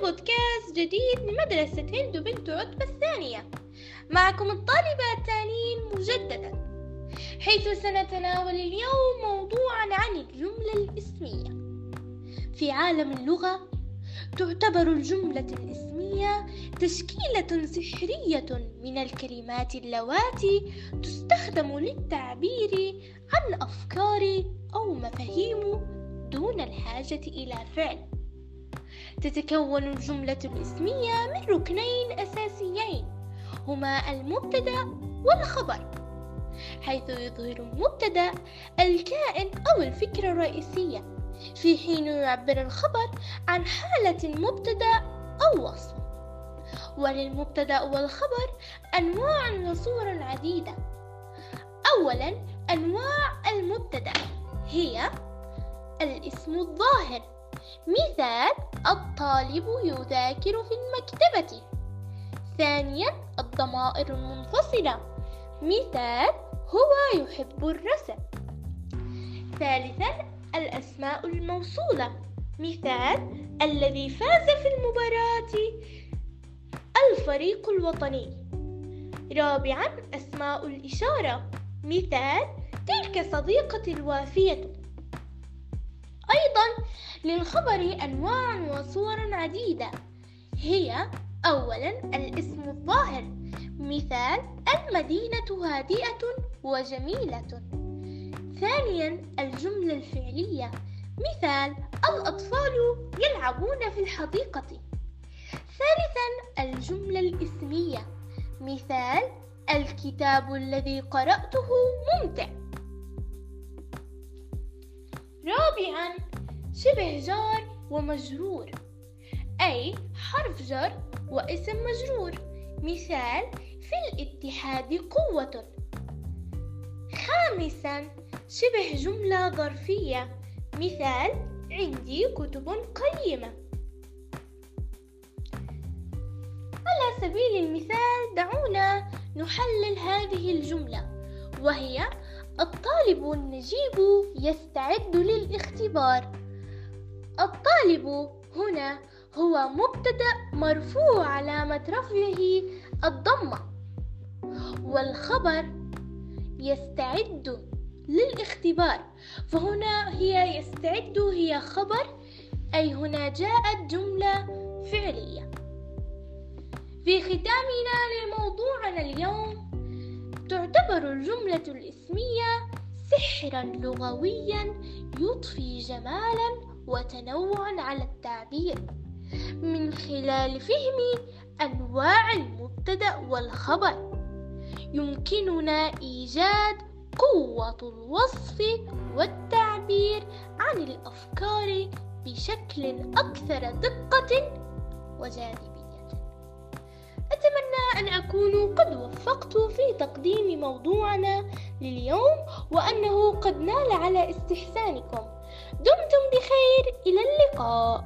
بودكاست جديد لمدرسة هند بنت عتبة الثانية. معكم الطالبة التالين مجددا. حيث سنتناول اليوم موضوعا عن الجملة الإسمية. في عالم اللغة تعتبر الجملة الإسمية تشكيلة سحرية من الكلمات اللواتي تستخدم للتعبير عن أفكار أو مفاهيم دون الحاجة إلى فعل. تتكون الجملة الاسمية من ركنين أساسيين هما المبتدأ والخبر حيث يظهر المبتدأ الكائن أو الفكرة الرئيسية في حين يعبر الخبر عن حالة المبتدأ أو وصف. وللمبتدأ والخبر أنواع وصور عديدة. أولا أنواع المبتدأ هي الاسم الظاهر. مثال الطالب يذاكر في المكتبة. ثانيا الضمائر المنفصلة مثال هو يحب الرسم. ثالثا الأسماء الموصولة. مثال الذي فاز في المباراة. الفريق الوطني. رابعا أسماء الإشارة. مثال تلك صديقتي الوافية. أيضا للخبر أنواع وصور عديدة. هي أولا الاسم الظاهر مثال المدينة هادئة وجميلة. ثانيا الجملة الفعلية مثال الأطفال يلعبون في الحديقة. ثالثا الجملة الاسمية مثال الكتاب الذي قرأته ممتع. رابعا شبه جار ومجرور. أي حرف جر واسم مجرور. مثال في الاتحاد قوة. خامسا شبه جملة ظرفية. مثال عندي كتب قيمة. على سبيل المثال دعونا نحلل هذه الجملة وهي الطالب النجيب يستعد للاختبار. الطالب هنا هو مبتدأ مرفوع علامة رفعه الضمة. والخبر يستعد للاختبار. فهنا هي يستعد هي خبر. أي هنا جاءت جملة فعلية. في ختامنا لموضوعنا اليوم تعتبر الجملة الاسمية سحرا لغويا يضفي جمالا وتنوعا على التعبير من خلال فهم أنواع المبتدأ والخبر يمكننا إيجاد قوة الوصف والتعبير عن الأفكار بشكل أكثر دقة وجاذبية. أتمنى أن أكون قد وفقت في تقديم موضوعنا لليوم وأنه قد نال على استحسانكم. دمتم بخير إلى اللقاء.